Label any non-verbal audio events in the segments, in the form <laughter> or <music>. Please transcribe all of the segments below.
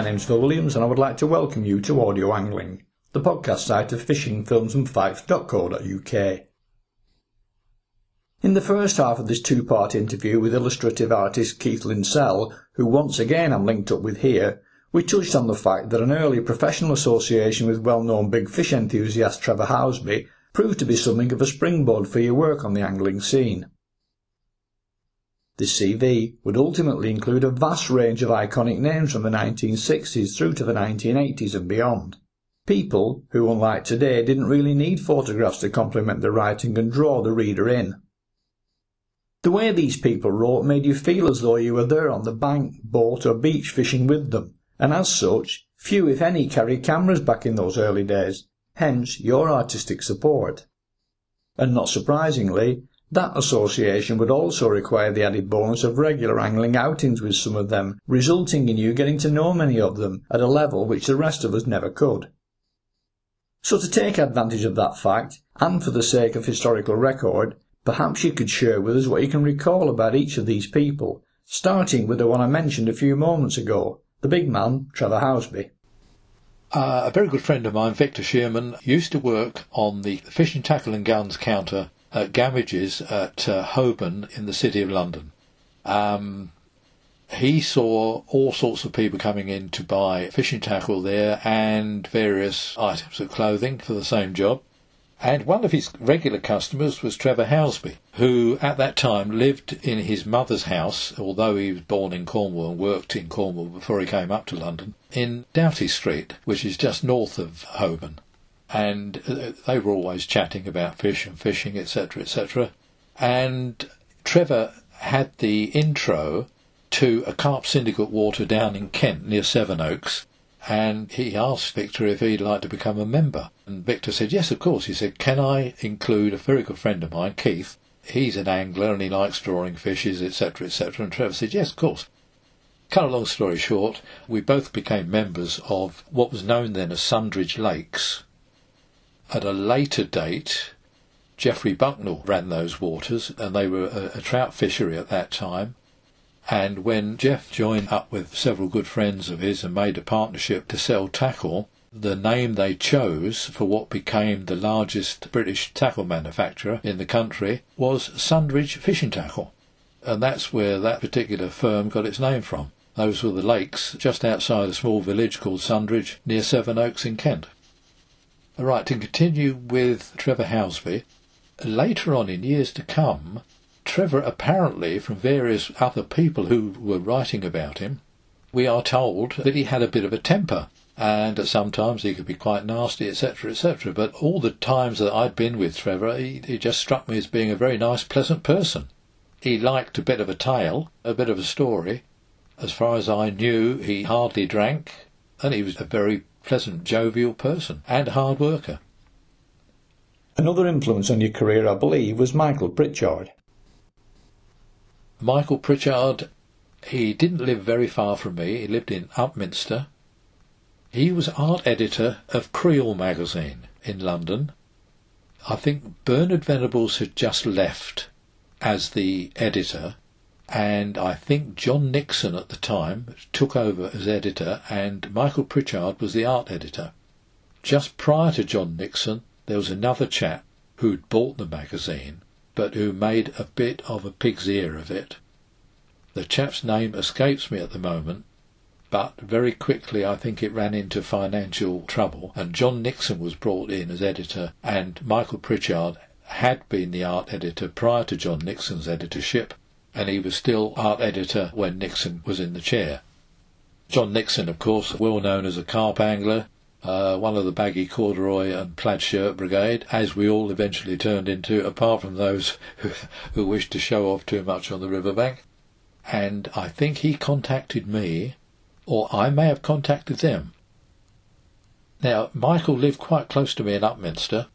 my name's Phil Williams and I would like to welcome you to Audio Angling, the podcast site of fishingfilmsandfacts.co.uk. In the first half of this two-part interview with illustrative artist Keith Linsell, who once again I'm linked up with here, we touched on the fact that an early professional association with well-known big fish enthusiast Trevor Housby proved to be something of a springboard for your work on the angling scene. This CV would ultimately include a vast range of iconic names from the 1960s through to the 1980s and beyond. People who, unlike today, didn't really need photographs to complement the writing and draw the reader in. The way these people wrote made you feel as though you were there on the bank, boat or beach fishing with them, and as such, few if any carried cameras back in those early days, hence your artistic support. And not surprisingly, that association would also require the added bonus of regular angling outings with some of them, resulting in you getting to know many of them at a level which the rest of us never could. So to take advantage of that fact, and for the sake of historical record, perhaps you could share with us what you can recall about each of these people, starting with the one I mentioned a few moments ago, the big man, Trevor Housby. Uh, a very good friend of mine, Victor Shearman, used to work on the fishing tackle and guns counter at Gamage's at uh, Holborn in the City of London. Um, he saw all sorts of people coming in to buy fishing tackle there and various items of clothing for the same job. And one of his regular customers was Trevor Housby, who at that time lived in his mother's house, although he was born in Cornwall and worked in Cornwall before he came up to London, in Doughty Street, which is just north of Holborn and uh, they were always chatting about fish and fishing, etc., etc. And Trevor had the intro to a carp syndicate water down in Kent near Sevenoaks, and he asked Victor if he'd like to become a member. And Victor said, Yes, of course. He said, Can I include a very good friend of mine, Keith? He's an angler and he likes drawing fishes, etc., etc. And Trevor said, Yes, of course. Cut a long story short, we both became members of what was known then as Sundridge Lakes, at a later date, Geoffrey Bucknall ran those waters, and they were a, a trout fishery at that time. And when Jeff joined up with several good friends of his and made a partnership to sell tackle, the name they chose for what became the largest British tackle manufacturer in the country was Sundridge Fishing Tackle. And that's where that particular firm got its name from. Those were the lakes just outside a small village called Sundridge near Sevenoaks in Kent. Right, to continue with Trevor Housby, later on in years to come, Trevor apparently, from various other people who were writing about him, we are told that he had a bit of a temper and that sometimes he could be quite nasty, etc., etc. But all the times that I'd been with Trevor, he, he just struck me as being a very nice, pleasant person. He liked a bit of a tale, a bit of a story. As far as I knew, he hardly drank, and he was a very pleasant, jovial person and hard worker. Another influence on your career, I believe, was Michael Pritchard. Michael Pritchard, he didn't live very far from me. He lived in Upminster. He was art editor of Creel magazine in London. I think Bernard Venables had just left as the editor, and I think John Nixon at the time took over as editor, and Michael Pritchard was the art editor. Just prior to John Nixon, there was another chap who'd bought the magazine, but who made a bit of a pig's ear of it. The chap's name escapes me at the moment, but very quickly I think it ran into financial trouble, and John Nixon was brought in as editor, and Michael Pritchard had been the art editor prior to John Nixon's editorship, and he was still art editor when Nixon was in the chair. John Nixon, of course, well known as a carp angler, uh, one of the baggy corduroy and plaid shirt brigade, as we all eventually turned into, apart from those who, <laughs> who wished to show off too much on the riverbank. And I think he contacted me, or I may have contacted them. Now, Michael lived quite close to me in Upminster,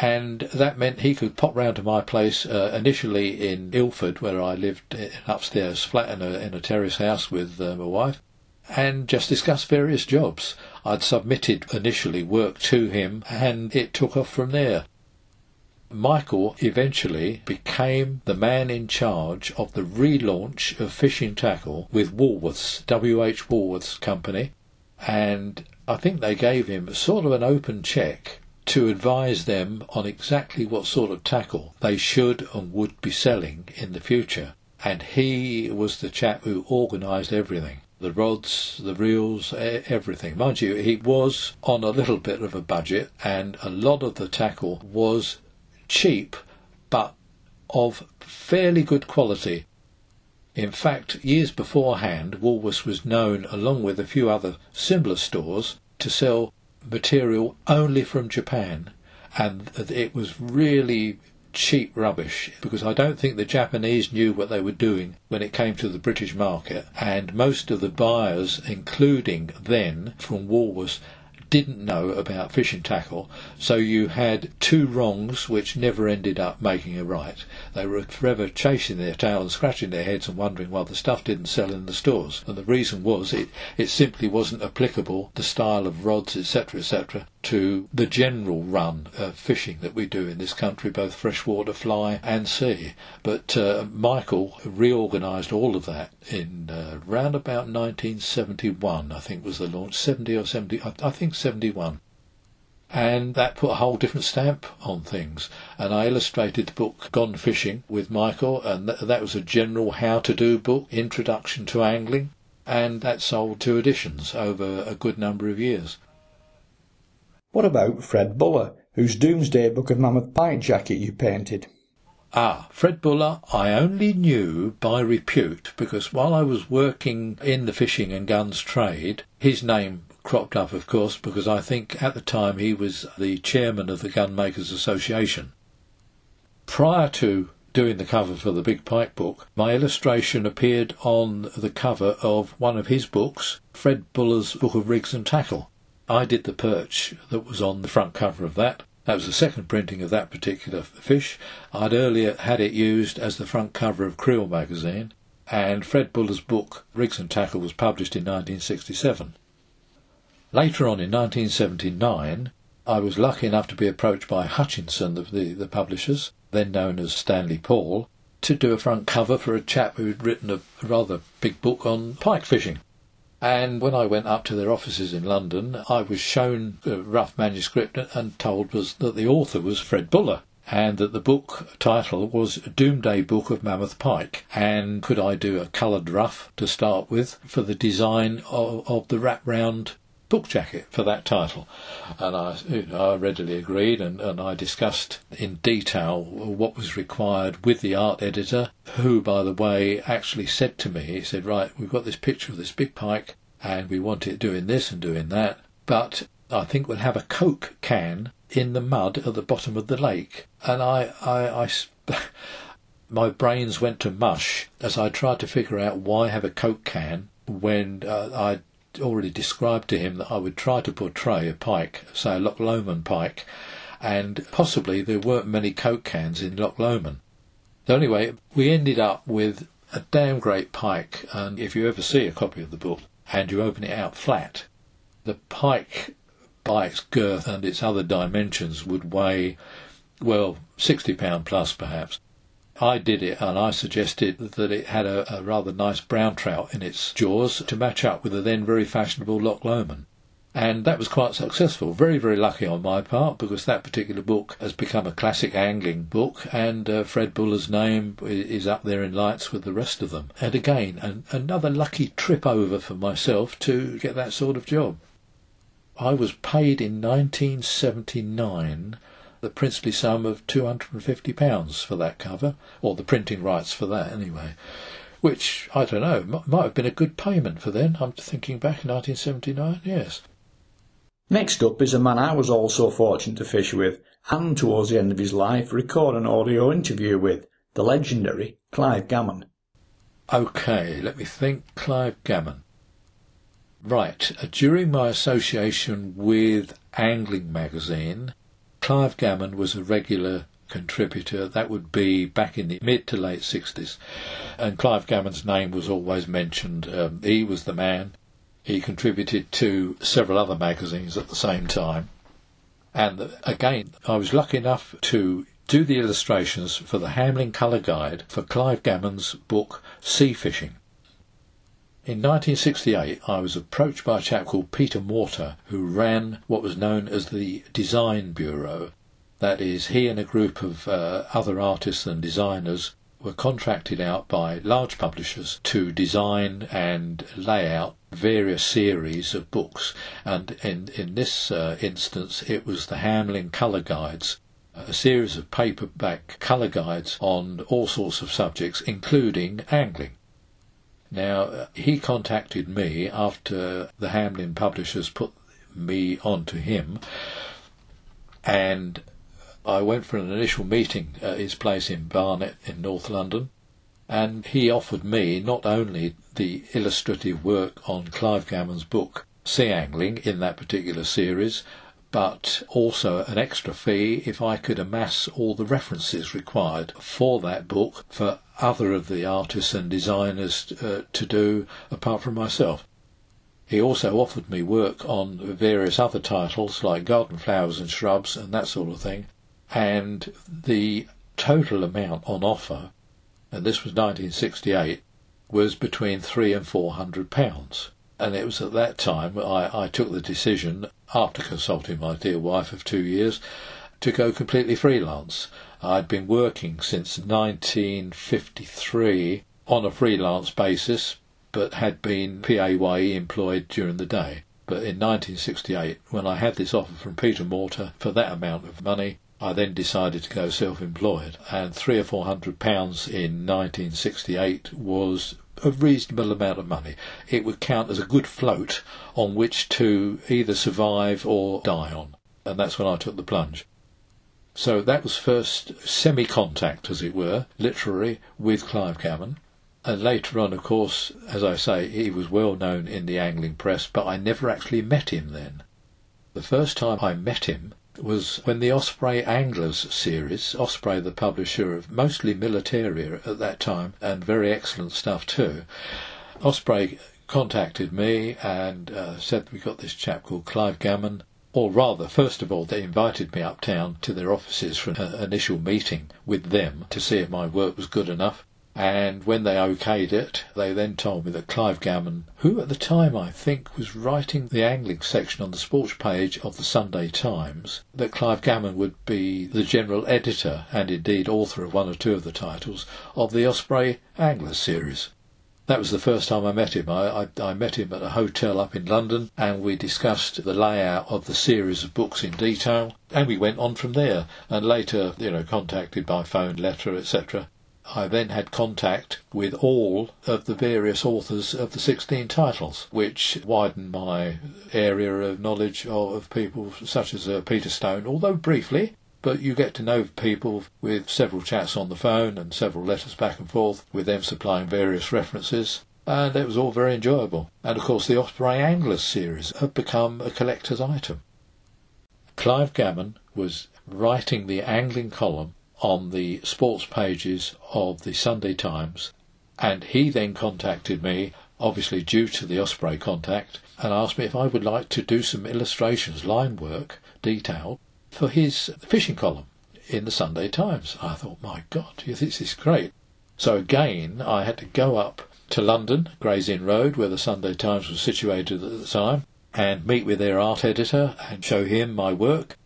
and that meant he could pop round to my place uh, initially in Ilford, where I lived in upstairs flat in a, in a terrace house with uh, my wife, and just discuss various jobs. I'd submitted initially work to him, and it took off from there. Michael eventually became the man in charge of the relaunch of fishing tackle with Woolworths, W.H. Woolworths Company, and I think they gave him sort of an open check to advise them on exactly what sort of tackle they should and would be selling in the future. And he was the chap who organised everything the rods, the reels, everything. Mind you, he was on a little bit of a budget, and a lot of the tackle was cheap but of fairly good quality. In fact, years beforehand, Woolworths was known, along with a few other similar stores, to sell material only from Japan, and it was really cheap rubbish because I don't think the Japanese knew what they were doing when it came to the British market, and most of the buyers, including then from Woolworths, didn't know about fishing tackle, so you had two wrongs which never ended up making a right. They were forever chasing their tail and scratching their heads and wondering why the stuff didn't sell in the stores. And the reason was it, it simply wasn't applicable, the style of rods, etc., etc., to the general run of fishing that we do in this country, both freshwater, fly, and sea. But uh, Michael reorganised all of that in uh, round about 1971, I think was the launch, 70 or 70, I, I think 71 and that put a whole different stamp on things. And I illustrated the book Gone Fishing with Michael, and th- that was a general how to do book, introduction to angling, and that sold two editions over a good number of years. What about Fred Buller, whose Domesday Book of Mammoth Pike jacket you painted? Ah, Fred Buller, I only knew by repute because while I was working in the fishing and guns trade, his name cropped up, of course, because I think at the time he was the chairman of the Gunmakers Association. Prior to doing the cover for the Big Pike book, my illustration appeared on the cover of one of his books, Fred Buller's Book of Rigs and Tackle. I did the perch that was on the front cover of that. That was the second printing of that particular fish. I'd earlier had it used as the front cover of Creel magazine, and Fred Buller's book, Rigs and Tackle, was published in 1967. Later on in 1979, I was lucky enough to be approached by Hutchinson, the, the, the publishers, then known as Stanley Paul, to do a front cover for a chap who'd written a rather big book on pike fishing. And when I went up to their offices in London, I was shown a rough manuscript and told was that the author was Fred Buller and that the book title was Domesday Book of Mammoth Pike. And could I do a coloured rough to start with for the design of, of the wrap round book jacket for that title. And I, you know, I readily agreed, and, and I discussed in detail what was required with the art editor, who, by the way, actually said to me, he said, Right, we've got this picture of this big pike, and we want it doing this and doing that, but I think we'll have a Coke can in the mud at the bottom of the lake. And I, I, I <laughs> my brains went to mush as I tried to figure out why have a Coke can when uh, I already described to him that I would try to portray a pike, say a Loch Lomond pike, and possibly there weren't many Coke cans in Loch Lomond. So anyway, we ended up with a damn great pike, and if you ever see a copy of the book and you open it out flat, the pike by its girth and its other dimensions would weigh, well, sixty pound plus perhaps. I did it and I suggested that it had a, a, rather nice brown trout in its jaws to match up with the then very fashionable Loch Lomond. And that was quite successful. Very, very lucky on my part because that particular book has become a classic angling book and uh, Fred Buller's name is up there in lights with the rest of them. And again, an, another lucky trip over for myself to get that sort of job. I was paid in 1979 the princely sum of £250 for that cover, or the printing rights for that anyway, which, I don't know, might have been a good payment for then. I'm thinking back, 1979, yes. Next up is a man I was also fortunate to fish with, and towards the end of his life record an audio interview with, the legendary Clive Gammon. OK, let me think. Clive Gammon. Right, uh, during my association with Angling Magazine, Clive Gammon was a regular contributor. That would be back in the mid to late 60s. And Clive Gammon's name was always mentioned. Um, he was the man. He contributed to several other magazines at the same time. And again, I was lucky enough to do the illustrations for the Hamlyn Colour Guide for Clive Gammon's book Sea Fishing. In 1968, I was approached by a chap called Peter Morter, who ran what was known as the Design Bureau. That is, he and a group of uh, other artists and designers were contracted out by large publishers to design and lay out various series of books. And in, in this uh, instance, it was the Hamlyn Colour Guides, a series of paperback colour guides on all sorts of subjects, including angling. Now, he contacted me after the Hamlyn publishers put me on to him, and I went for an initial meeting at his place in Barnet in North London, and he offered me not only the illustrative work on Clive Gammon's book, Sea Angling, in that particular series, but also an extra fee if I could amass all the references required for that book for other of the artists and designers uh, to do apart from myself. He also offered me work on various other titles like Garden Flowers and Shrubs and that sort of thing, and the total amount on offer, and this was 1968, was between three and four hundred pounds. And it was at that time I, I took the decision, after consulting my dear wife of two years, to go completely freelance. I'd been working since 1953 on a freelance basis, but had been PAYE employed during the day. But in 1968, when I had this offer from Peter Morter for that amount of money, I then decided to go self-employed, and three or four hundred pounds in 1968 was a reasonable amount of money. It would count as a good float on which to either survive or die on. And that's when I took the plunge. So that was first semi-contact, as it were, literary, with Clive Gammon. And later on, of course, as I say, he was well known in the angling press, but I never actually met him then. The first time I met him was when the Osprey Anglers series, Osprey the publisher of mostly militaria at that time and very excellent stuff too, Osprey contacted me and uh, said we got this chap called Clive Gammon. Or rather, first of all, they invited me uptown to their offices for an initial meeting with them to see if my work was good enough. And when they okayed it, they then told me that Clive Gammon, who at the time I think was writing the angling section on the sports page of the Sunday Times, that Clive Gammon would be the general editor and indeed author of one or two of the titles of the Osprey Anglers series. That was the first time I met him. I, I, I, met him at a hotel up in London and we discussed the layout of the series of books in detail and we went on from there and later, you know, contacted by phone, letter, etc. I then had contact with all of the various authors of the 16 titles, which widened my area of knowledge of, people such as uh, Peter Stone, although briefly, but you get to know people with several chats on the phone and several letters back and forth, with them supplying various references. And it was all very enjoyable. And of course, the Osprey Anglers series had become a collector's item. Clive Gammon was writing the angling column on the sports pages of the Sunday Times, and he then contacted me, obviously due to the Osprey contact, and asked me if I would like to do some illustrations, line work, detail, for his fishing column in the Sunday Times. I thought, my God, this is great. So again, I had to go up to London, Gray's Inn Road, where the Sunday Times was situated at the time, and meet with their art editor and show him my work.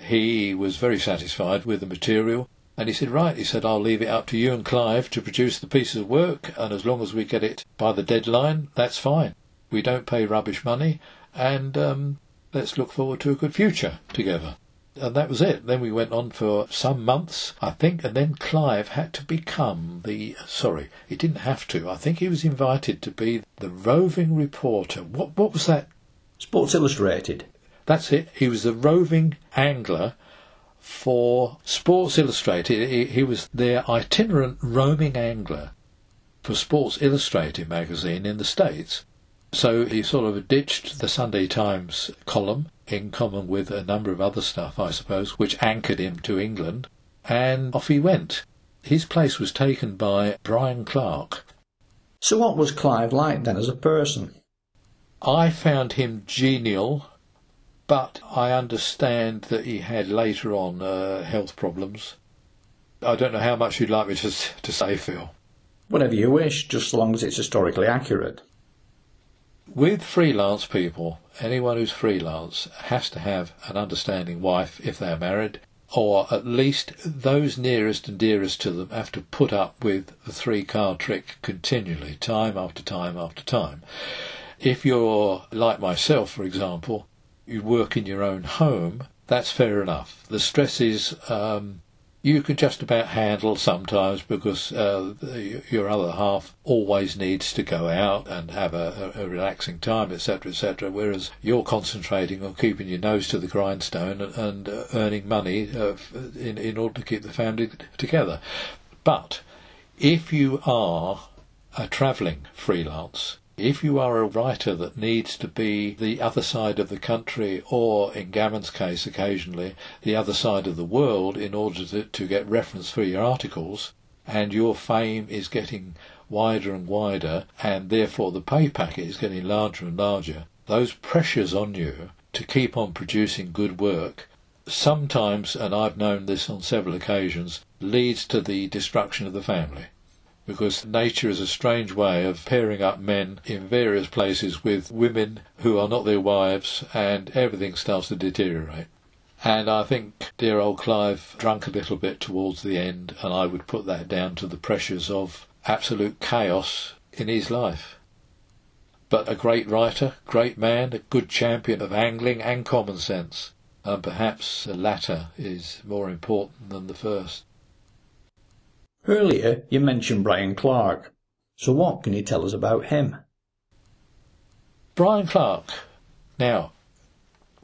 He was very satisfied with the material, and he said, Right, he said, I'll leave it up to you and Clive to produce the piece of work, and as long as we get it by the deadline, that's fine. We don't pay rubbish money, and um, let's look forward to a good future together. And that was it. Then we went on for some months, I think, and then Clive had to become the. Sorry, he didn't have to. I think he was invited to be the roving reporter. What, what was that? Sports Illustrated. That's it. He was the roving angler for Sports Illustrated. He, he was their itinerant roaming angler for Sports Illustrated magazine in the States. So he sort of ditched the Sunday Times column in common with a number of other stuff, I suppose, which anchored him to England, and off he went. His place was taken by Brian Clarke. So, what was Clive like then as a person? I found him genial but I understand that he had later on uh, health problems. I don't know how much you'd like me to, to say, Phil. Whatever you wish, just so long as it's historically accurate. with freelance people, anyone who's freelance has to have an understanding wife if they're married, or at least those nearest and dearest to them have to put up with the three card trick continually, time after time after time. If you're like myself, for example, you work in your own home, that's fair enough. The stresses um, you can just about handle sometimes because uh, your other half always needs to go out and have a, a relaxing time, etc., etc. Whereas you're concentrating on keeping your nose to the grindstone and, and uh, earning money uh, in in order to keep the family together. But if you are a travelling freelance, if you are a writer that needs to be the other side of the country, or in Gammon's case, occasionally, the other side of the world in order to, to get reference for your articles, and your fame is getting wider and wider, and therefore the pay packet is getting larger and larger, those pressures on you to keep on producing good work sometimes, and I've known this on several occasions, leads to the destruction of the family because nature is a strange way of pairing up men in various places with women who are not their wives, and everything starts to deteriorate. And I think dear old Clive drunk a little bit towards the end, and I would put that down to the pressures of absolute chaos in his life. But a great writer, great man, a good champion of angling and common sense, and perhaps the latter is more important than the first. Earlier you mentioned Brian Clarke, so what can you tell us about him? Brian Clarke. Now,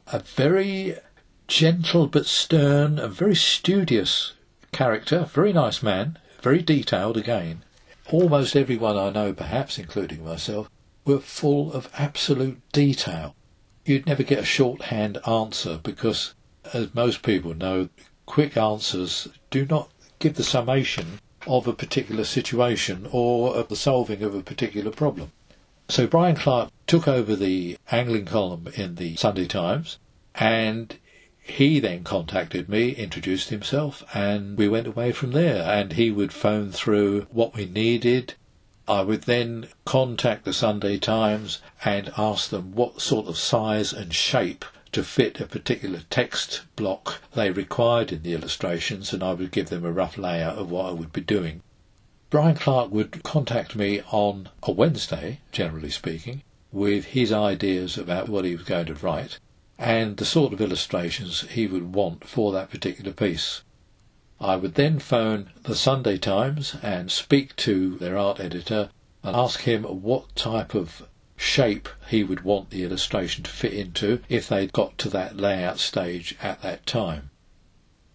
a very gentle but stern, a very studious character, very nice man, very detailed again. Almost everyone I know, perhaps including myself, were full of absolute detail. You'd never get a shorthand answer because, as most people know, quick answers do not give the summation of a particular situation or of the solving of a particular problem. So Brian Clarke took over the angling column in the Sunday Times and he then contacted me, introduced himself, and we went away from there. And he would phone through what we needed. I would then contact the Sunday Times and ask them what sort of size and shape to fit a particular text block they required in the illustrations, and I would give them a rough layout of what I would be doing. Brian Clarke would contact me on a Wednesday, generally speaking, with his ideas about what he was going to write and the sort of illustrations he would want for that particular piece. I would then phone the Sunday Times and speak to their art editor and ask him what type of shape he would want the illustration to fit into if they'd got to that layout stage at that time.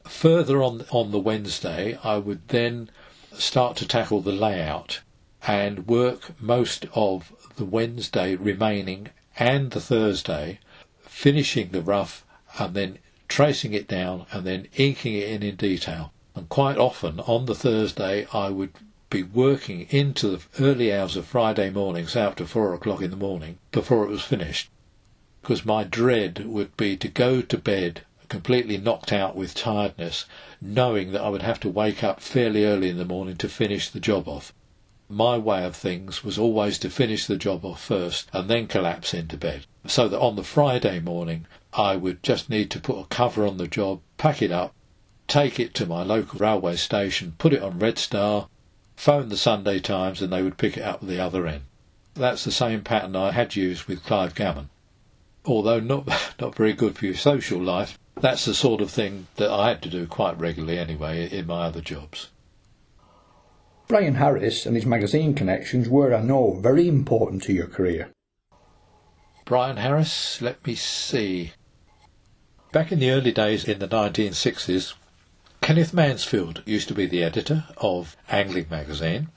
Further on on the Wednesday, I would then start to tackle the layout and work most of the Wednesday remaining and the Thursday, finishing the rough and then tracing it down and then inking it in in detail. And quite often on the Thursday, I would be working into the early hours of Friday mornings after four o'clock in the morning before it was finished. Because my dread would be to go to bed completely knocked out with tiredness, knowing that I would have to wake up fairly early in the morning to finish the job off. My way of things was always to finish the job off first and then collapse into bed. So that on the Friday morning I would just need to put a cover on the job, pack it up, take it to my local railway station, put it on Red Star, phone the Sunday Times, and they would pick it up at the other end. That's the same pattern I had used with Clive Gammon. Although not <laughs> not very good for your social life, that's the sort of thing that I had to do quite regularly anyway in my other jobs. Brian Harris and his magazine connections were, I know, very important to your career. Brian Harris, let me see. Back in the early days in the 1960s, Kenneth Mansfield used to be the editor of Angling magazine.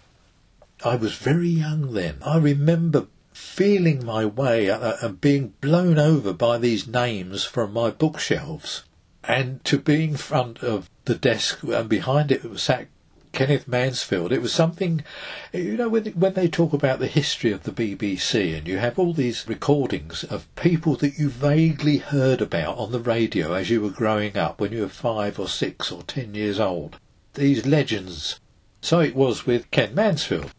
I was very young then. I remember feeling my way uh, and being blown over by these names from my bookshelves. And to be in front of the desk and behind it sat Kenneth Mansfield. It was something, you know, when, when they talk about the history of the BBC and you have all these recordings of people that you vaguely heard about on the radio as you were growing up when you were five or six or ten years old. These legends. So it was with Ken Mansfield.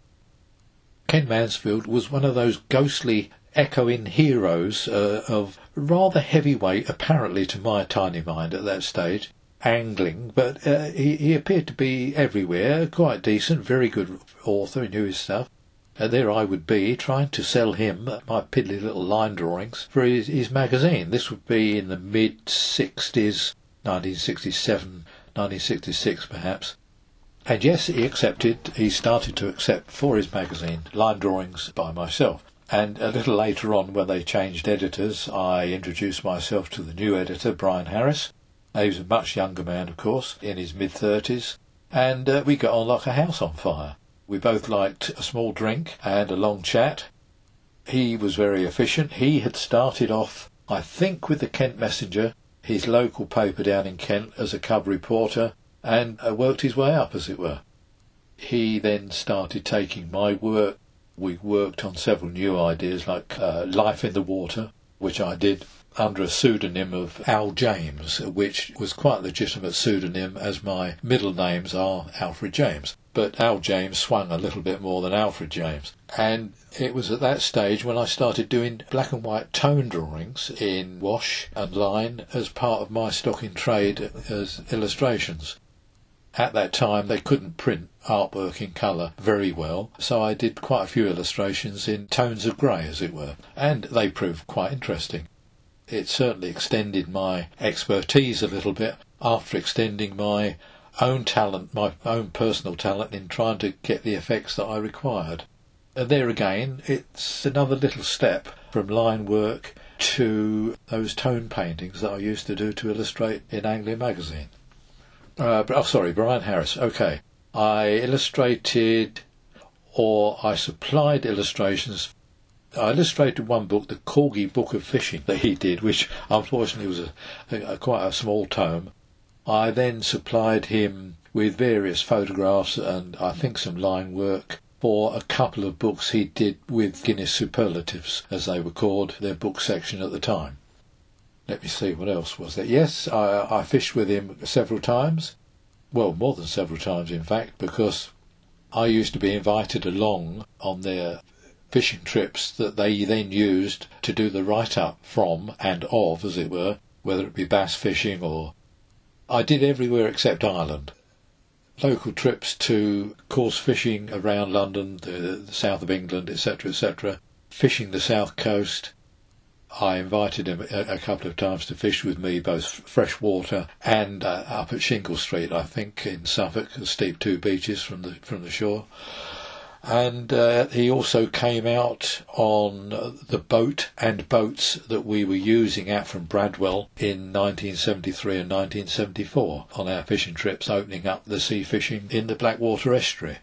Ken Mansfield was one of those ghostly echoing heroes uh, of rather heavyweight, apparently to my tiny mind at that stage, angling, but uh, he, he appeared to be everywhere, quite decent, very good author, he knew his stuff. And there I would be, trying to sell him my piddly little line drawings for his, his magazine. This would be in the mid 60s, 1967, 1966 perhaps. And yes, he accepted, he started to accept for his magazine line drawings by myself. And a little later on, when they changed editors, I introduced myself to the new editor, Brian Harris. He was a much younger man, of course, in his mid 30s, and uh, we got on like a house on fire. We both liked a small drink and a long chat. He was very efficient. He had started off, I think, with the Kent Messenger, his local paper down in Kent, as a cub reporter, and uh, worked his way up, as it were. He then started taking my work. We worked on several new ideas like uh, Life in the Water, which I did under a pseudonym of Al James, which was quite a legitimate pseudonym as my middle names are Alfred James. But Al James swung a little bit more than Alfred James. And it was at that stage when I started doing black and white tone drawings in wash and line as part of my stock in trade as illustrations. At that time, they couldn't print artwork in colour very well, so I did quite a few illustrations in tones of grey, as it were, and they proved quite interesting. It certainly extended my expertise a little bit after extending my own talent, my own personal talent in trying to get the effects that I required. And there again, it's another little step from line work to those tone paintings that I used to do to illustrate in Angling magazine. Uh, oh, sorry, Brian Harris. Okay. I illustrated or I supplied illustrations. I illustrated one book, the Corgi Book of Fishing, that he did, which unfortunately was a, a, quite a small tome. I then supplied him with various photographs and I think some line work for a couple of books he did with Guinness Superlatives, as they were called, their book section at the time. Let me see, what else was there? Yes, I, I fished with him several times. Well, more than several times, in fact, because I used to be invited along on their fishing trips that they then used to do the write up from and of, as it were, whether it be bass fishing or. I did everywhere except Ireland. Local trips to coarse fishing around London, the, the south of England, etc., etc., fishing the south coast, I invited him a, couple of times to fish with me, both fresh water and uh, up at Shingle Street, I think, in Suffolk, a steep two beaches from the from the shore. And uh, he also came out on the boat and boats that we were using out from Bradwell in 1973 and 1974 on our fishing trips, opening up the sea fishing in the Blackwater estuary.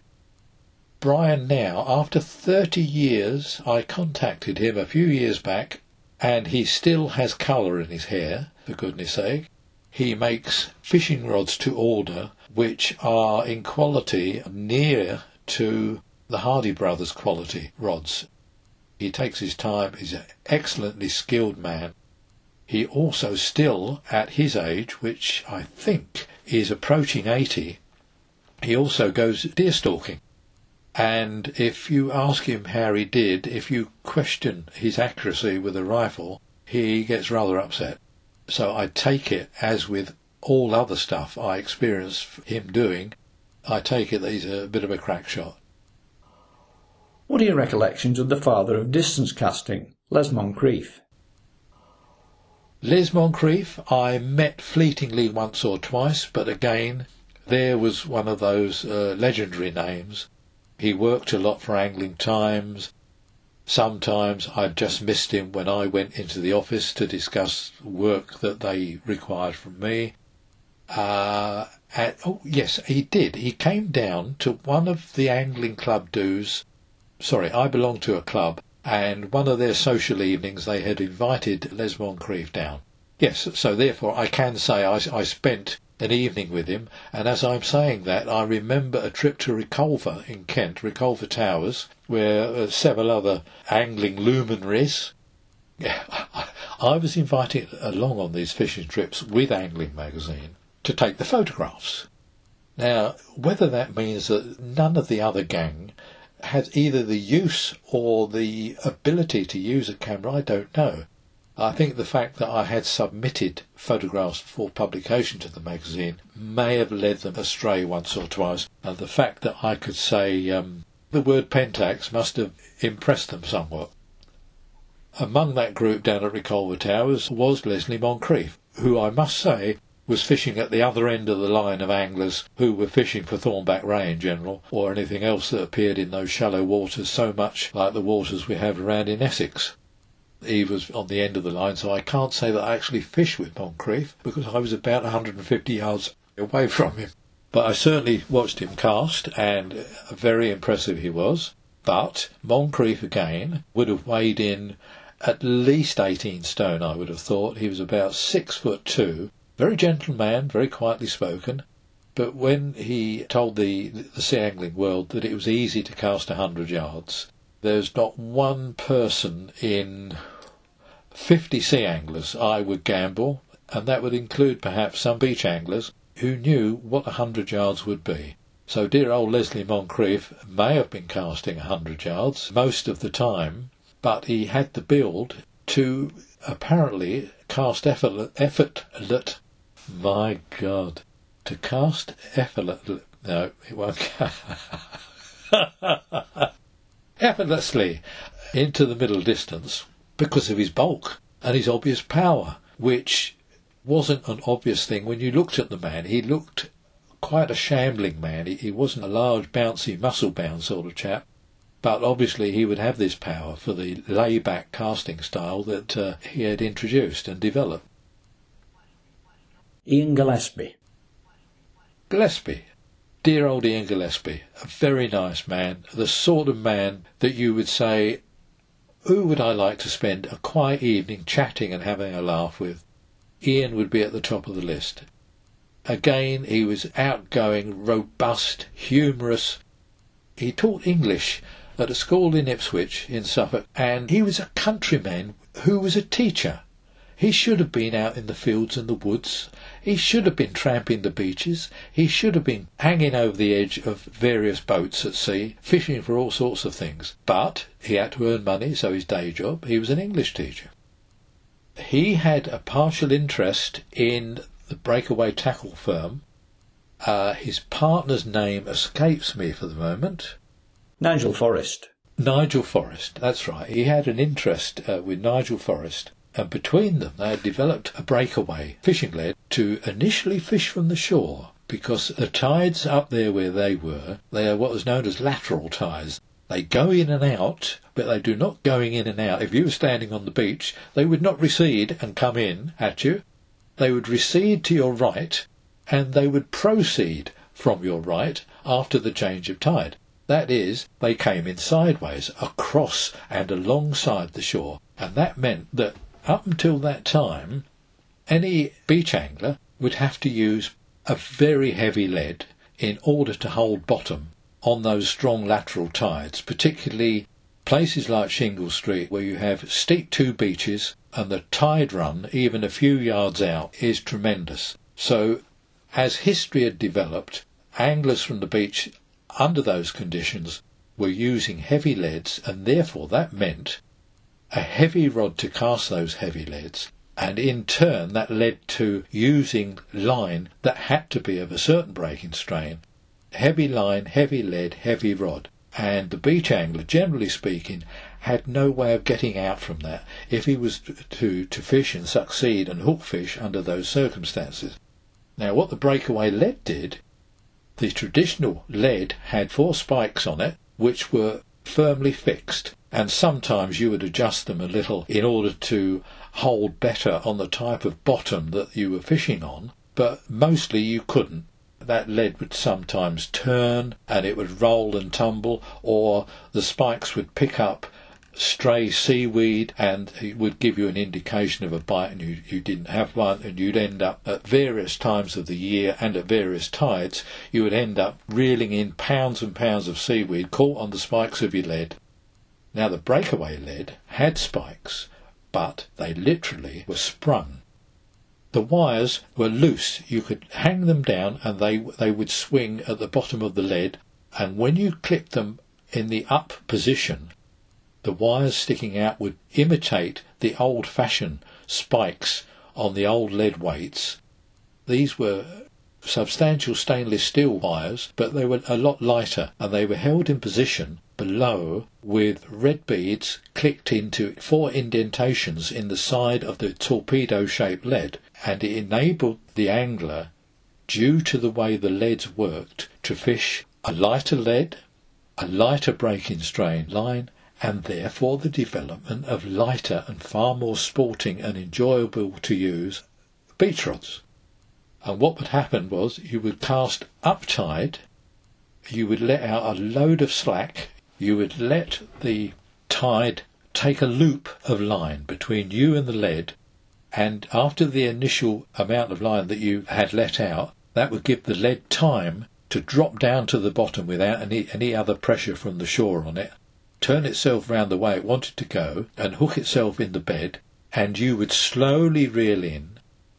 Brian now, after 30 years, I contacted him a few years back and he still has colour in his hair, for goodness sake. He makes fishing rods to order, which are in quality near to the Hardy Brothers quality rods. He takes his time, he's an excellently skilled man. He also still, at his age, which I think is approaching 80, he also goes deer stalking. And if you ask him how he did, if you question his accuracy with a rifle, he gets rather upset. So I take it, as with all other stuff I experience him doing, I take it that he's a bit of a crack shot. What are your recollections of the father of distance casting, Les Moncrieff? Les Moncrieff I met fleetingly once or twice, but again, there was one of those uh, legendary names he worked a lot for Angling Times. Sometimes I've just missed him when I went into the office to discuss work that they required from me. Uh, oh, yes, he did. He came down to one of the angling club dues. Sorry, I belong to a club, and one of their social evenings they had invited Les Moncrieff down. Yes, so therefore I can say I, I spent an evening with him, and as I'm saying that, I remember a trip to Reculver in Kent, Reculver Towers, where uh, several other angling luminaries. <laughs> I was invited along on these fishing trips with Angling Magazine to take the photographs. Now, whether that means that none of the other gang had either the use or the ability to use a camera, I don't know. I think the fact that I had submitted photographs for publication to the magazine may have led them astray once or twice, and the fact that I could say um, the word Pentax must have impressed them somewhat. Among that group down at Reculver Towers was Leslie Moncrieff, who I must say was fishing at the other end of the line of anglers who were fishing for thornback ray in general, or anything else that appeared in those shallow waters so much like the waters we have around in Essex. Eve was on the end of the line, so I can't say that I actually fished with Moncrieff because I was about 150 yards away from him. But I certainly watched him cast, and very impressive he was. But Moncrieff again would have weighed in at least 18 stone, I would have thought. He was about six foot two, very gentle man, very quietly spoken. But when he told the, the sea angling world that it was easy to cast a hundred yards, there's not one person in 50 sea anglers I would gamble, and that would include perhaps some beach anglers, who knew what a hundred yards would be. So dear old Leslie Moncrieff may have been casting a hundred yards most of the time, but he had the build to apparently cast effort, effortlet. My God, to cast effortless. No, it won't. <laughs> effortlessly into the middle distance because of his bulk and his obvious power, which wasn't an obvious thing when you looked at the man. He looked quite a shambling man. He, he wasn't a large, bouncy, muscle-bound sort of chap. But obviously he would have this power for the lay-back casting style that uh, he had introduced and developed. Ian Gillespie. Gillespie. Dear old Ian Gillespie. A very nice man. The sort of man that you would say, who would I like to spend a quiet evening chatting and having a laugh with? Ian would be at the top of the list. Again, he was outgoing, robust, humorous. He taught English at a school in Ipswich, in Suffolk, and he was a countryman who was a teacher. He should have been out in the fields and the woods. He should have been tramping the beaches. He should have been hanging over the edge of various boats at sea, fishing for all sorts of things. But he had to earn money, so his day job, he was an English teacher he had a partial interest in the breakaway tackle firm. Uh, his partner's name escapes me for the moment. Nigel Forrest. Nigel Forrest, that's right. He had an interest uh, with Nigel Forrest, and between them they had developed a breakaway fishing lead to initially fish from the shore because the tides up there where they were, they are what was known as lateral tides. They go in and out, but they do not going in and out. If you were standing on the beach, they would not recede and come in at you. They would recede to your right, and they would proceed from your right after the change of tide. That is, they came in sideways, across and alongside the shore, and that meant that up until that time, any beach angler would have to use a very heavy lead in order to hold bottom on those strong lateral tides, particularly places like Shingle Street where you have steep two beaches and the tide run, even a few yards out, is tremendous. So, as history had developed, anglers from the beach under those conditions were using heavy leads, and therefore that meant a heavy rod to cast those heavy leads, and in turn that led to using line that had to be of a certain breaking strain heavy line, heavy lead, heavy rod. And the beach angler, generally speaking, had no way of getting out from that if he was to, to fish and succeed and hook fish under those circumstances. Now, what the breakaway lead did, the traditional lead had four spikes on it, which were firmly fixed, and sometimes you would adjust them a little in order to hold better on the type of bottom that you were fishing on, but mostly you couldn't. That lead would sometimes turn and it would roll and tumble, or the spikes would pick up stray seaweed and it would give you an indication of a bite and you, you didn't have one and you'd end up at various times of the year and at various tides you would end up reeling in pounds and pounds of seaweed caught on the spikes of your lead. Now the breakaway lead had spikes but they literally were sprung the wires were loose. You could hang them down and they, they would swing at the bottom of the lead. And when you clipped them in the up position, the wires sticking out would imitate the old fashioned spikes on the old lead weights. These were substantial stainless steel wires, but they were a lot lighter and they were held in position below with red beads clicked into four indentations in the side of the torpedo shaped lead, and it enabled the angler, due to the way the leads worked, to fish a lighter lead, a lighter breaking strain line, and therefore the development of lighter and far more sporting and enjoyable to use beach rods. And what would happen was you would cast up tide, you would let out a load of slack, you would let the tide take a loop of line between you and the lead, and after the initial amount of line that you had let out, that would give the lead time to drop down to the bottom without any, any other pressure from the shore on it, turn itself round the way it wanted to go, and hook itself in the bed, and you would slowly reel in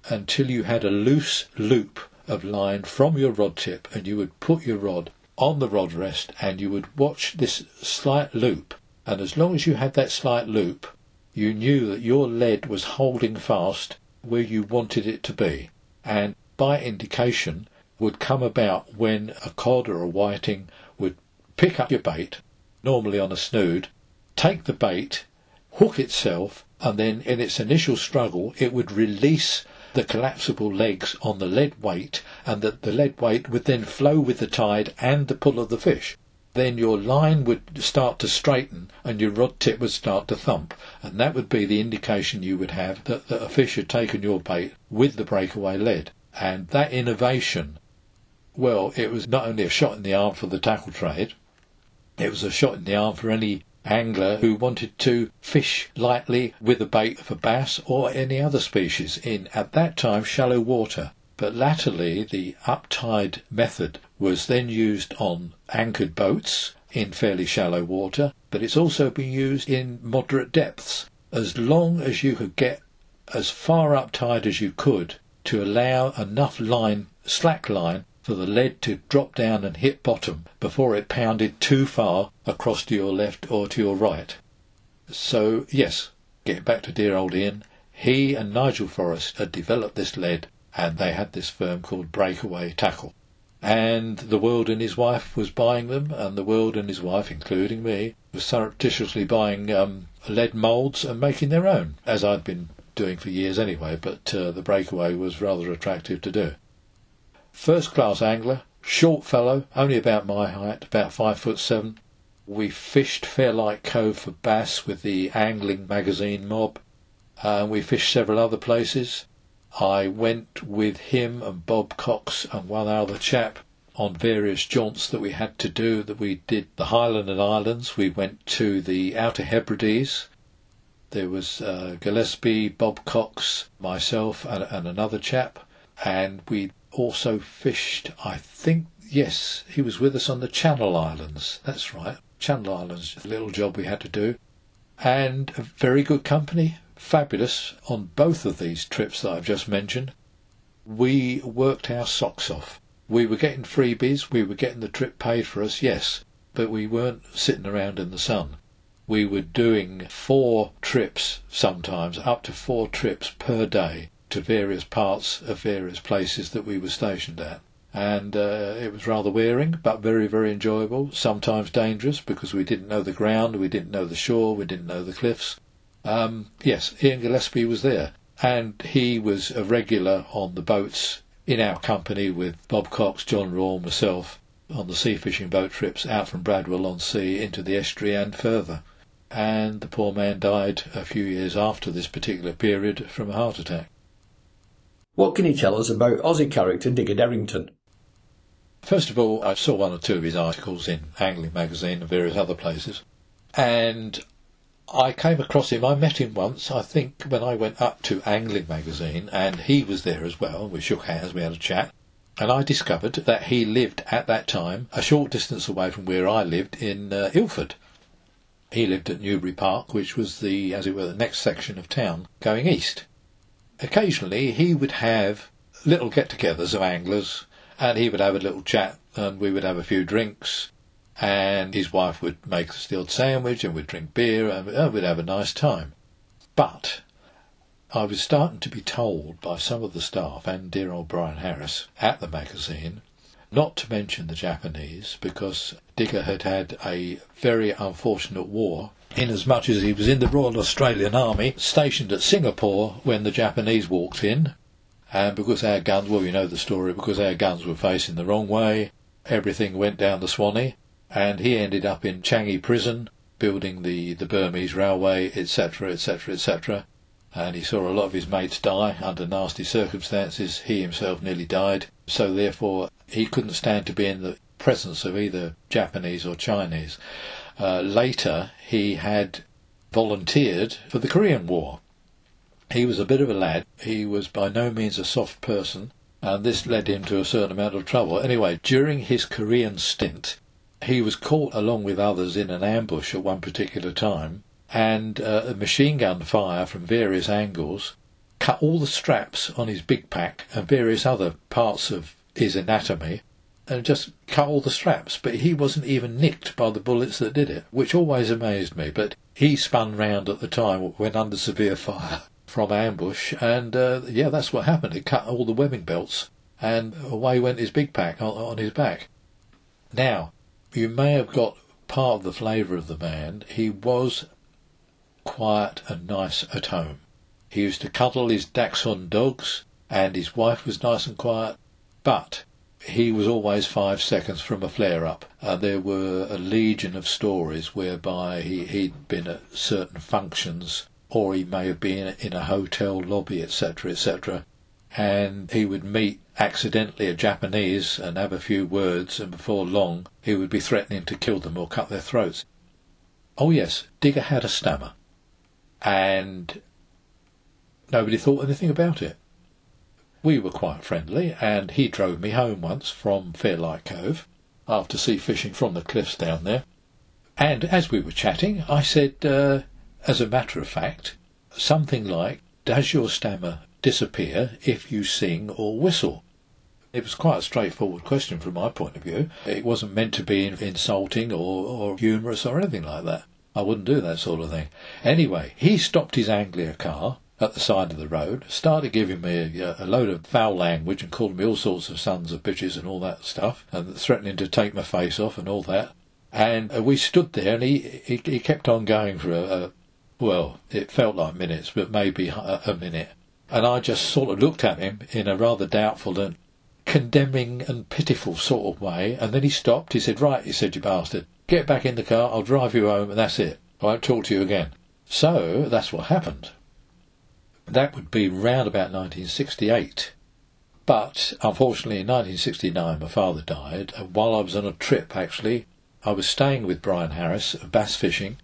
until you had a loose loop of line from your rod tip and you would put your rod on the rod rest and you would watch this slight loop. And as long as you had that slight loop you knew that your lead was holding fast where you wanted it to be. And by indication would come about when a cod or a whiting would pick up your bait normally on a snood take the bait hook itself and then in its initial struggle it would release the collapsible legs on the lead weight, and that the lead weight would then flow with the tide and the pull of the fish. Then your line would start to straighten and your rod tip would start to thump, and that would be the indication you would have that, that a fish had taken your bait with the breakaway lead. And that innovation, well, it was not only a shot in the arm for the tackle trade, it was a shot in the arm for any angler who wanted to fish lightly with a bait for bass or any other species in, at that time, shallow water. But latterly, the uptide method was then used on anchored boats in fairly shallow water, but it's also been used in moderate depths. As long as you could get as far up tide as you could to allow enough line, slack line, for the lead to drop down and hit bottom before it pounded too far across to your left or to your right. So, yes, get back to dear old Ian. He and Nigel Forrest had developed this lead and they had this firm called Breakaway Tackle. And the world and his wife was buying them, and the world and his wife, including me, was surreptitiously buying um, lead moulds and making their own, as I'd been doing for years anyway, but uh, the breakaway was rather attractive to do. First class angler, short fellow, only about my height, about five foot seven. We fished Fairlight Cove for bass with the angling magazine mob. and we fished several other places. I went with him and Bob Cox and one other chap on various jaunts that we had to do. That we did the Highland and Islands. We went to the Outer Hebrides. There was uh, Gillespie, Bob Cox, myself, and, and another chap, and we also fished, I think, yes, he was with us on the Channel Islands. That's right, Channel Islands, a little job we had to do. And very good company, fabulous on both of these trips that I've just mentioned. We worked our socks off. We were getting freebies, we were getting the trip paid for us, yes, but we weren't sitting around in the sun. We were doing four trips sometimes, up to four trips per day to various parts of various places that we were stationed at. And uh, it was rather wearing, but very, very enjoyable. Sometimes dangerous because we didn't know the ground, we didn't know the shore, we didn't know the cliffs. Um, yes, Ian Gillespie was there, and he was a regular on the boats in our company with Bob Cox, John Raw, myself, on the sea fishing boat trips out from Bradwell on Sea into the estuary and further. And the poor man died a few years after this particular period from a heart attack. What can you tell us about Aussie character Digger Derrington? First of all, I saw one or two of his articles in Angling Magazine and various other places, and I came across him. I met him once, I think, when I went up to Angling Magazine, and he was there as well. We shook hands, we had a chat, and I discovered that he lived at that time a short distance away from where I lived in uh, Ilford. He lived at Newbury Park, which was the, as it were, the next section of town going east occasionally he would have little get togethers of anglers and he would have a little chat and we would have a few drinks and his wife would make a stilled sandwich and we'd drink beer and we'd have a nice time. But I was starting to be told by some of the staff and dear old Brian Harris at the magazine not to mention the Japanese because Digger had had a very unfortunate war inasmuch as he was in the Royal Australian Army stationed at Singapore when the Japanese walked in and because our guns, well, you know the story, because our guns were facing the wrong way, everything went down the Swanee, and he ended up in Changi prison, building the, the Burmese railway, etc., etc., etc. And he saw a lot of his mates die under nasty circumstances. He himself nearly died, so therefore he couldn't stand to be in the presence of either Japanese or Chinese. Uh, later, he had volunteered for the Korean War. He was a bit of a lad. He was by no means a soft person, and this led him to a certain amount of trouble. Anyway, during his Korean stint, he was caught along with others in an ambush at one particular time, and uh, machine gun fire from various angles cut all the straps on his big pack and various other parts of his anatomy and just cut all the straps. But he wasn't even nicked by the bullets that did it, which always amazed me. But he spun round at the time when under severe fire from ambush, and uh, yeah, that's what happened. It cut all the webbing belts, and away went his big pack on, on his back. Now, you may have got part of the flavour of the man. He was quiet and nice at home. He used to cuddle his dachshund dogs, and his wife was nice and quiet, but he was always five seconds from a flare up. And uh, there were a legion of stories whereby he, he'd been at certain functions or he may have been in a hotel lobby, etc., etc. And he would meet accidentally a Japanese and have a few words, and before long he would be threatening to kill them or cut their throats. Oh, yes, Digger had a stammer, and nobody thought anything about it. We were quite friendly, and he drove me home once from Fairlight Cove after sea fishing from the cliffs down there. And as we were chatting, I said, uh, as a matter of fact, something like, Does your stammer disappear if you sing or whistle? It was quite a straightforward question from my point of view. It wasn't meant to be insulting or, or humorous or anything like that. I wouldn't do that sort of thing. Anyway, he stopped his Anglia car at the side of the road, started giving me a, a, load of foul language and calling me all sorts of sons of bitches and all that stuff, and threatening to take my face off and all that. And uh, we stood there, and he, he, he kept on going for a, a well, it felt like minutes, but maybe a minute. And I just sort of looked at him in a rather doubtful and condemning and pitiful sort of way. And then he stopped. He said, Right, he said, you bastard, get back in the car. I'll drive you home, and that's it. I won't talk to you again. So that's what happened. That would be round about 1968. But unfortunately, in 1969, my father died. While I was on a trip, actually, I was staying with Brian Harris, of bass fishing,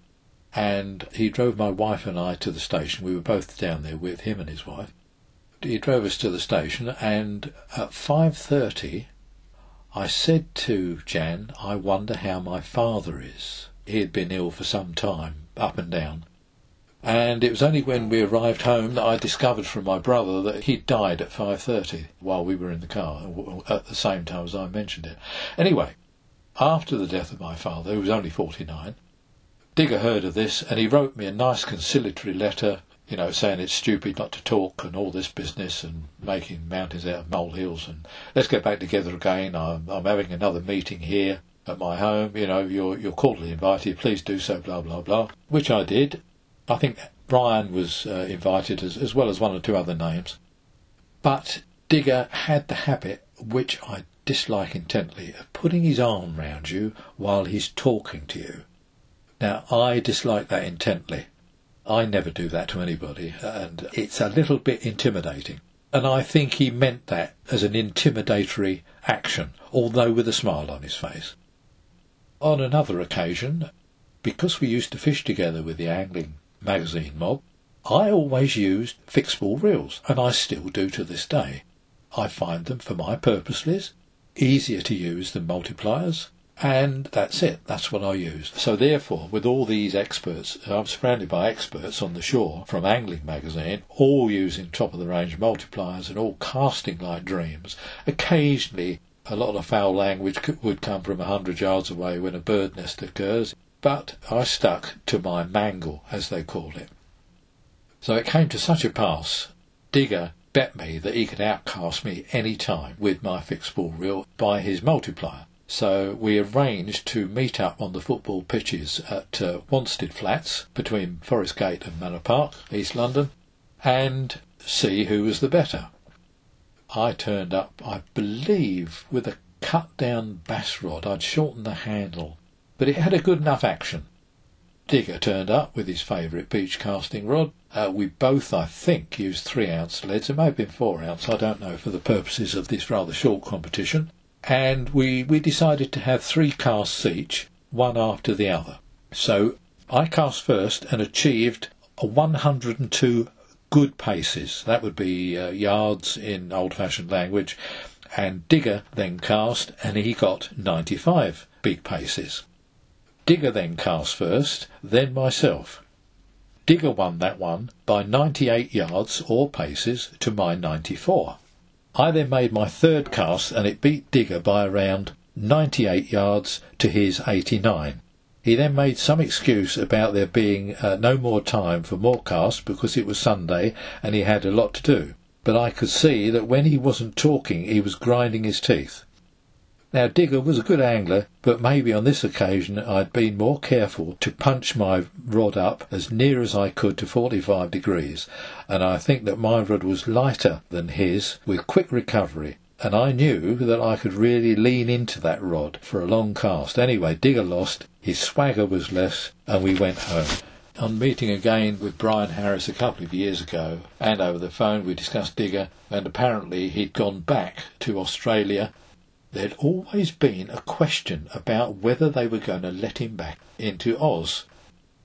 and he drove my wife and I to the station. We were both down there with him and his wife. He drove us to the station, and at five thirty, I said to Jan, "I wonder how my father is." He had been ill for some time, up and down, and it was only when we arrived home that I discovered from my brother that he'd died at five thirty while we were in the car at the same time as I mentioned it. Anyway, after the death of my father, who was only forty nine. Digger heard of this and he wrote me a nice conciliatory letter, you know, saying it's stupid not to talk and all this business and making mountains out of molehills and let's get back together again. I'm, I'm having another meeting here at my home. You know, you're you're cordially invited. Please do so. Blah blah blah. Which I did. I think Brian was uh, invited as as well as one or two other names. But Digger had the habit, which I dislike intently, of putting his arm round you while he's talking to you. Now, I dislike that intently. I never do that to anybody, and it's a little bit intimidating. And I think he meant that as an intimidatory action, although with a smile on his face. On another occasion, because we used to fish together with the angling magazine mob, I always used fixed spool reels, and I still do to this day. I find them for my purposes easier to use than multipliers, and that's it. That's what I use. So therefore, with all these experts, I'm surrounded by experts on the shore from Angling Magazine, all using top of the range multipliers and all casting like dreams. Occasionally, A lot of foul language would come from a hundred yards away when a bird nest occurs, but I stuck to my mangle, as they called it. So it came to such a pass, Digger bet me that he could outcast me any time with my fixed spool reel by his multiplier. So we arranged to meet up on the football pitches at uh, Wanstead Flats between Forest Gate and Manor Park, East London, and see who was the better. I turned up, I believe, with a cut down bass rod. I'd shortened the handle, but it had a good enough action. Digger turned up with his favourite beach casting rod. Uh, we both, I think, used three ounce leads. It may have been four ounce, I don't know, for the purposes of this rather short competition and we, we decided to have three casts each, one after the other. So I cast first and achieved a 102 good paces. That would be uh, yards in old fashioned language. And Digger then cast and he got 95 big paces. Digger then cast first, then myself. Digger won that one by 98 yards or paces to my 94. I then made my third cast and it beat Digger by around 98 yards to his 89. He then made some excuse about there being uh, no more time for more casts because it was Sunday and he had a lot to do. But I could see that when he wasn't talking, he was grinding his teeth. Now, Digger was a good angler, but maybe on this occasion I'd been more careful to punch my rod up as near as I could to 45 degrees, and I think that my rod was lighter than his, with quick recovery, and I knew that I could really lean into that rod for a long cast. Anyway, Digger lost, his swagger was less, and we went home. On meeting again with Brian Harris a couple of years ago, and over the phone we discussed Digger, and apparently he'd gone back to Australia there'd always been a question about whether they were going to let him back into Oz.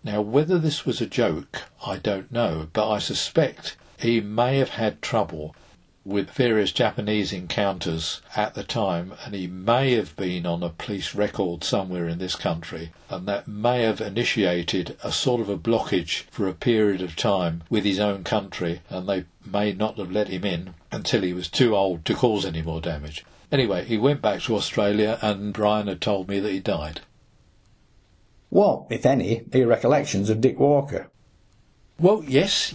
Now, whether this was a joke, I don't know, but I suspect he may have had trouble with various Japanese encounters at the time, and he may have been on a police record somewhere in this country, and that may have initiated a sort of a blockage for a period of time with his own country, and they may not have let him in until he was too old to cause any more damage. Anyway, he went back to Australia, and Brian had told me that he died. What, if any, are your recollections of Dick Walker? Well, yes.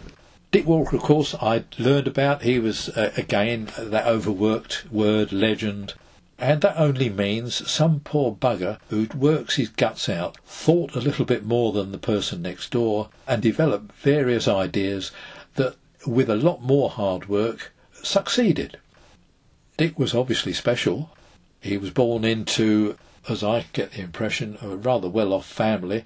Dick Walker, of course, I'd learned about. He was, uh, again, that overworked word, legend. And that only means some poor bugger who works his guts out, thought a little bit more than the person next door, and developed various ideas that, with a lot more hard work, succeeded. Dick was obviously special. He was born into, as I get the impression, a rather well off family.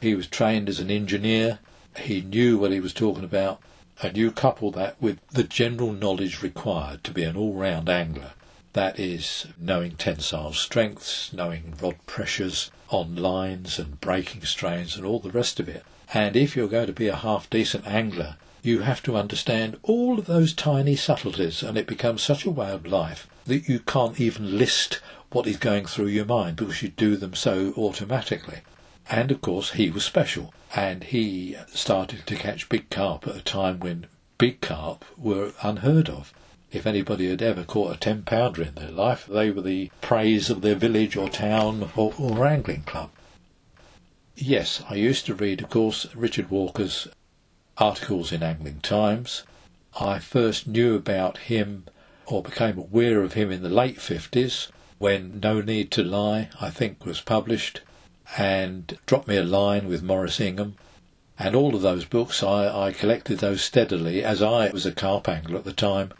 He was trained as an engineer. He knew what he was talking about. And you couple that with the general knowledge required to be an all round angler. That is, knowing tensile strengths, knowing rod pressures on lines and breaking strains and all the rest of it. And if you're going to be a half decent angler, you have to understand all of those tiny subtleties, and it becomes such a way of life that you can't even list what is going through your mind because you do them so automatically. And of course, he was special, and he started to catch big carp at a time when big carp were unheard of. If anybody had ever caught a ten pounder in their life, they were the praise of their village or town or, or angling club. Yes, I used to read, of course, Richard Walker's articles in Angling Times. I first knew about him or became aware of him in the late 50s when No Need to Lie, I think, was published, and Drop Me a Line with Maurice Ingham. And all of those books, I, I collected those steadily as I was a carp angler at the time.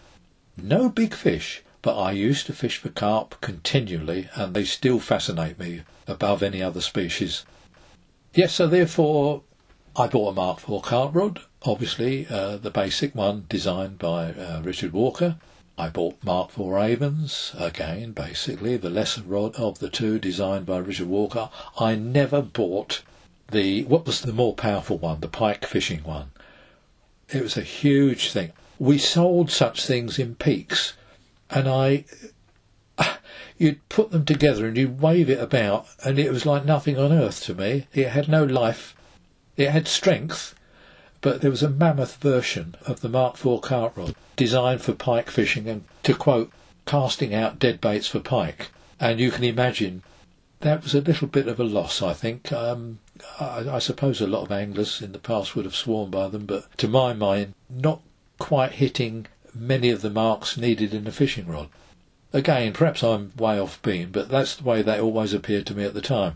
No big fish, but I used to fish for carp continually, and they still fascinate me above any other species. Yes, so therefore I bought a Mark IV carp rod, obviously uh, the basic one designed by uh, Richard Walker. I bought Mark IV Avons, again, basically the lesser rod of the two designed by Richard Walker. I never bought the, what was the more powerful one, the pike fishing one. It was a huge thing. We sold such things in peaks, and I, <laughs> you'd put them together and you'd wave it about, and it was like nothing on earth to me. It had no life it had strength, but there was a mammoth version of the Mark IV carp rod designed for pike fishing, and to quote casting out dead baits for pike. And you can imagine that was a little bit of a loss, I think. Um, I, I, suppose a lot of anglers in the past would have sworn by them, but to my mind, not quite hitting many of the marks needed in a fishing rod. Again, perhaps I'm way off beam, but that's the way they always appeared to me at the time.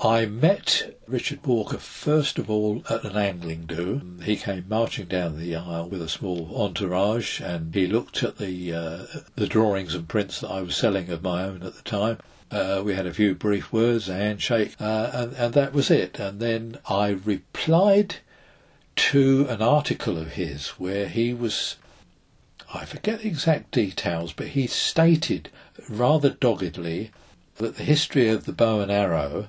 I met Richard Walker first of all at an angling do. He came marching down the aisle with a small entourage, and he looked at the uh, the drawings and prints that I was selling of my own at the time. Uh, we had a few brief words, a handshake, uh, and, and that was it. And then I replied to an article of his where he was, I forget the exact details, but he stated rather doggedly that the history of the bow and arrow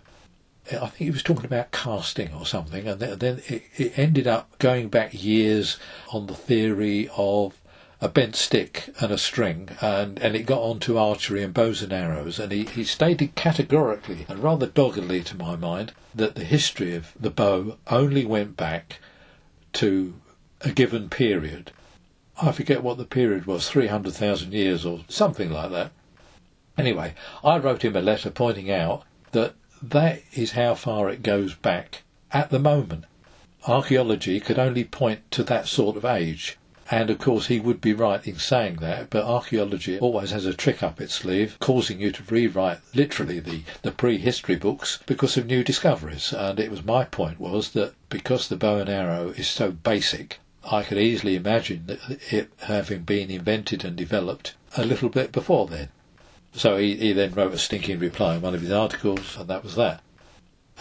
I think he was talking about casting or something, and then it, ended up going back years on the theory of a bent stick and a string, and, and it got on to archery and bows and arrows. And he, he stated categorically and rather doggedly to my mind that the history of the bow only went back to a given period. I forget what the period was, 300,000 years or something like that. Anyway, I wrote him a letter pointing out that that is how far it goes back at the moment. Archaeology could only point to that sort of age. And of course, he would be right in saying that, but archaeology always has a trick up its sleeve, causing you to rewrite literally the, the prehistory books because of new discoveries. And it was my point was that because the bow and arrow is so basic, I could easily imagine it having been invented and developed a little bit before then. So he, he then wrote a stinking reply in one of his articles, and that was that.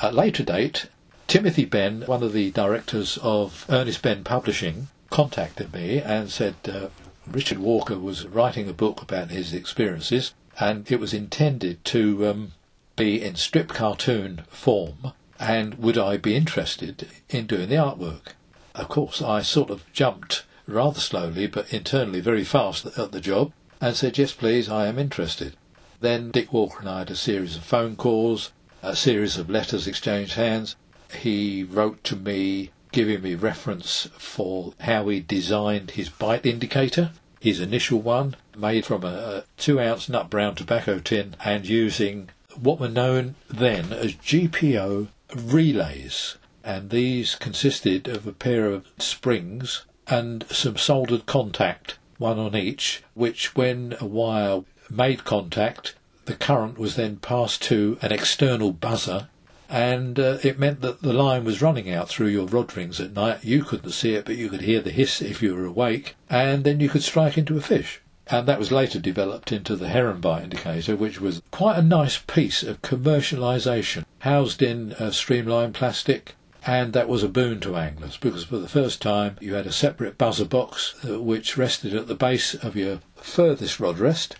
At later date, Timothy Benn, one of the directors of Ernest Benn Publishing, contacted me and said uh, Richard Walker was writing a book about his experiences, and it was intended to um, be in strip cartoon form, and would I be interested in doing the artwork? Of course, I sort of jumped rather slowly, but internally very fast at the job, and said, Yes, please, I am interested. Then Dick Walker and I had a series of phone calls, a series of letters exchanged hands. He wrote to me giving me reference for how he designed his bite indicator, his initial one, made from a, a two ounce nut brown tobacco tin and using what were known then as GPO relays. And these consisted of a pair of springs and some soldered contact, one on each, which when a wire made contact, the current was then passed to an external buzzer and uh, it meant that the line was running out through your rod rings at night. You couldn't see it, but you could hear the hiss if you were awake, and then you could strike into a fish. And that was later developed into the heron bite indicator, which was quite a nice piece of commercialisation, housed in a streamlined plastic. And that was a boon to anglers because for the first time you had a separate buzzer box uh, which rested at the base of your furthest rod rest.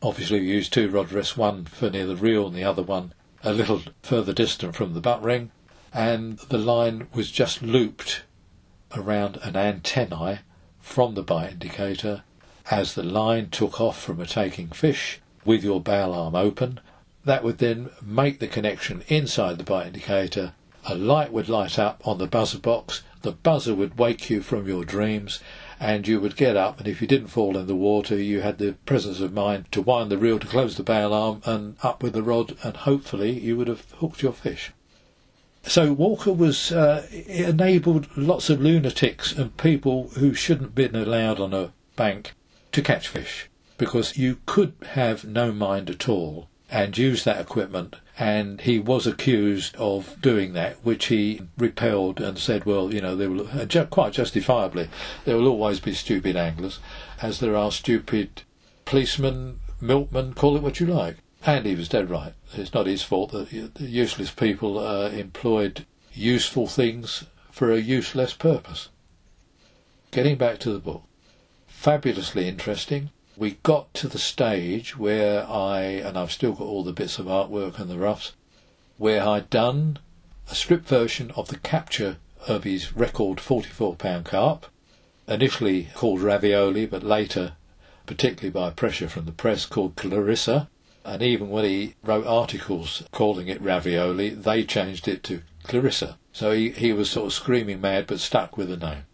Obviously, we used two rod rests, one for near the reel and the other one a little further distant from the butt ring, and the line was just looped around an antennae from the bite indicator as the line took off from a taking fish with your bail arm open. That would then make the connection inside the bite indicator. A light would light up on the buzzer box. The buzzer would wake you from your dreams and you would get up, and if you didn't fall in the water, you had the presence of mind to wind the reel to close the bail arm and up with the rod, and hopefully you would have hooked your fish. So Walker was uh, enabled lots of lunatics and people who shouldn't been allowed on a bank to catch fish because you could have no mind at all and use that equipment and he was accused of doing that, which he repelled and said, well, you know, there will, quite justifiably, there will always be stupid anglers, as there are stupid policemen, milkmen, call it what you like. And he was dead right. It's not his fault that useless people uh, employed useful things for a useless purpose. Getting back to the book, fabulously interesting we got to the stage where I, and I've still got all the bits of artwork and the roughs, where I'd done a strip version of the capture of his record 44 pound carp, initially called Ravioli, but later, particularly by pressure from the press, called Clarissa. And even when he wrote articles calling it Ravioli, they changed it to Clarissa. So he, he was sort of screaming mad but stuck with the name.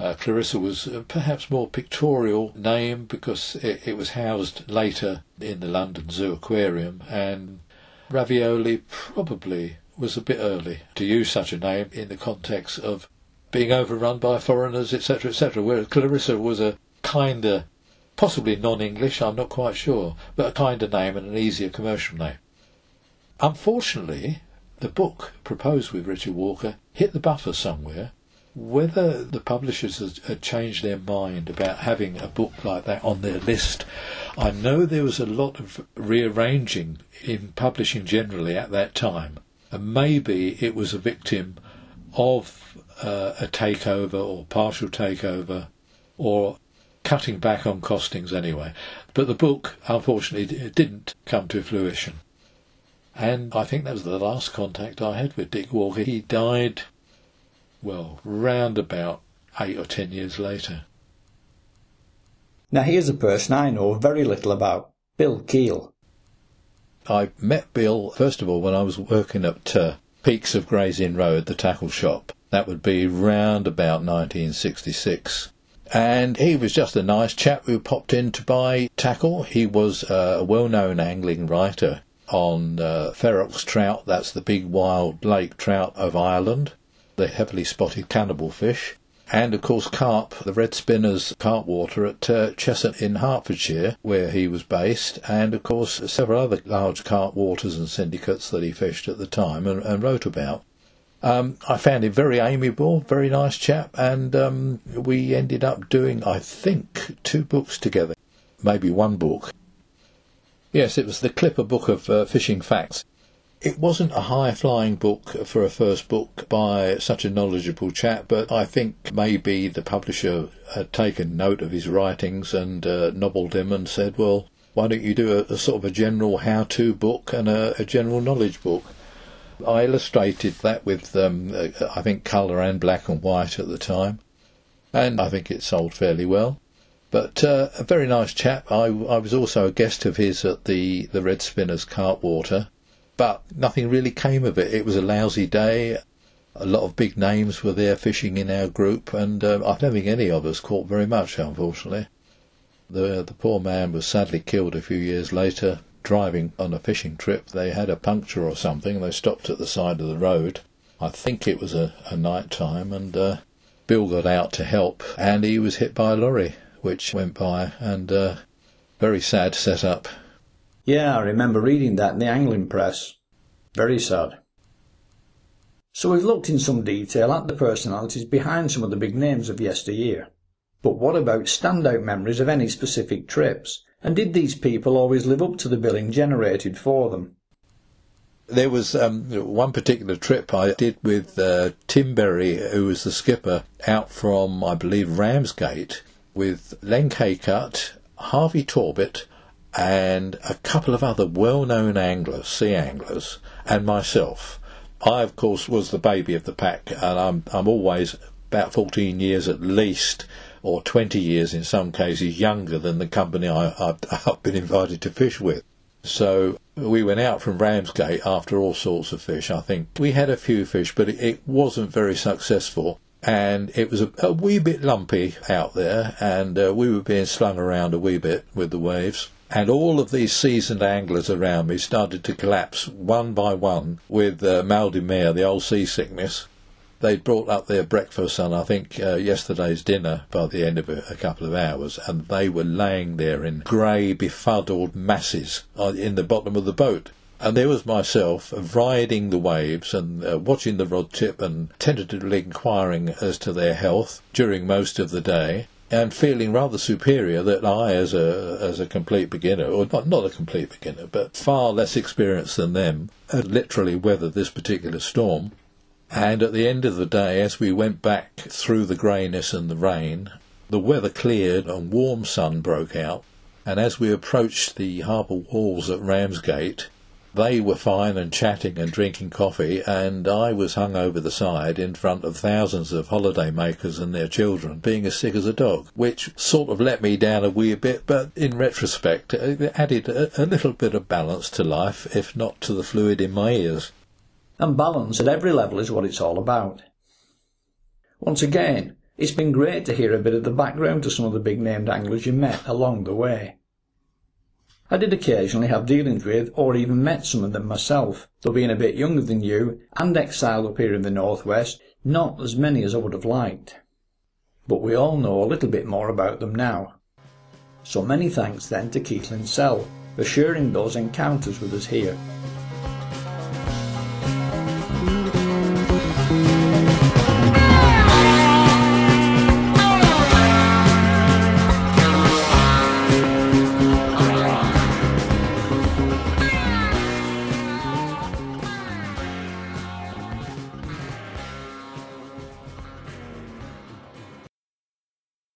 Uh, Clarissa was uh, perhaps more pictorial name because it, it, was housed later in the London Zoo Aquarium, and Ravioli probably was a bit early to use such a name in the context of being overrun by foreigners, etc., etc. Whereas Clarissa was a kinder, possibly non-English, I'm not quite sure, but a kinder name and an easier commercial name. Unfortunately, the book proposed with Richard Walker hit the buffer somewhere whether the publishers had changed their mind about having a book like that on their list, I know there was a lot of rearranging in publishing generally at that time, and maybe it was a victim of uh, a takeover or partial takeover or cutting back on costings anyway. But the book, unfortunately, didn't come to fruition. And I think that was the last contact I had with Dick Walker. He died well, round about eight or ten years later. Now here's a person I know very little about, Bill Keal. I met Bill, first of all, when I was working at uh, Peaks of Gray's Inn Road, the tackle shop. That would be round about 1966. And he was just a nice chap who popped in to buy tackle. He was uh, a well-known angling writer on uh, ferox trout, that's the big wild lake trout of Ireland the heavily spotted cannibal fish, and of course carp, the red spinners carp water at uh, in Hertfordshire, where he was based, and of course several other large carp waters and syndicates that he fished at the time and, and wrote about. Um, I found him very amiable, very nice chap, and um, we ended up doing, I think, two books together, maybe one book. Yes, it was the Clipper book of uh, fishing facts. It wasn't a high flying book for a first book by such a knowledgeable chap, but I think maybe the publisher had taken note of his writings and uh, nobbled him and said, well, why don't you do a, a sort of a general how to book and a, a, general knowledge book? I illustrated that with, um, uh, I think, colour and black and white at the time, and I think it sold fairly well. But uh, a very nice chap. I, I was also a guest of his at the, the Red Spinners Carpwater but nothing really came of it. It was a lousy day. A lot of big names were there fishing in our group, and uh, I don't think any of us caught very much, unfortunately. The the poor man was sadly killed a few years later, driving on a fishing trip. They had a puncture or something. They stopped at the side of the road. I think it was a, a night time, and uh, Bill got out to help, and he was hit by a lorry which went by, and uh, very sad setup. Yeah, I remember reading that in the angling press. Very sad. So we've looked in some detail at the personalities behind some of the big names of yesteryear. But what about standout memories of any specific trips? And did these people always live up to the billing generated for them? There was um, one particular trip I did with uh, Tim Berry, who was the skipper, out from, I believe, Ramsgate, with Len Cacutt, Harvey Torbett, and a couple of other well-known anglers, sea anglers, and myself. I, of course, was the baby of the pack, and I'm I'm always about 14 years at least, or 20 years in some cases, younger than the company I, I've, <laughs> I've been invited to fish with. So we went out from Ramsgate after all sorts of fish. I think we had a few fish, but it, it wasn't very successful. And it was a, a, wee bit lumpy out there, and uh, we were being slung around a wee bit with the waves. And all of these seasoned anglers around me started to collapse one by one with uh, mal de mer, the old seasickness. They'd brought up their breakfast and I think uh, yesterday's dinner by the end of a, a, couple of hours, and they were laying there in grey, befuddled masses uh, in the bottom of the boat. And there was myself riding the waves and uh, watching the rod tip and tentatively inquiring as to their health during most of the day and feeling rather superior that I, as a as a complete beginner, or not not a complete beginner, but far less experienced than them, had literally weathered this particular storm. And at the end of the day, as we went back through the greyness and the rain, the weather cleared and warm sun broke out. And as we approached the harbour walls at Ramsgate, they were fine and chatting and drinking coffee, and I was hung over the side in front of thousands of holiday makers and their children, being as sick as a dog, which sort of let me down a wee bit, but in retrospect, it added a, a little bit of balance to life, if not to the fluid in my ears. And balance at every level is what it's all about. Once again, It's been great to hear a bit of the background to some of the big named anglers you met along the way. I did occasionally have dealings with, or even met some of them myself, though being a bit younger than you, and exiled up here in the northwest, not as many as I would have liked. But we all know a little bit more about them now. So many thanks then to Keith Linsell for sharing those encounters with us here.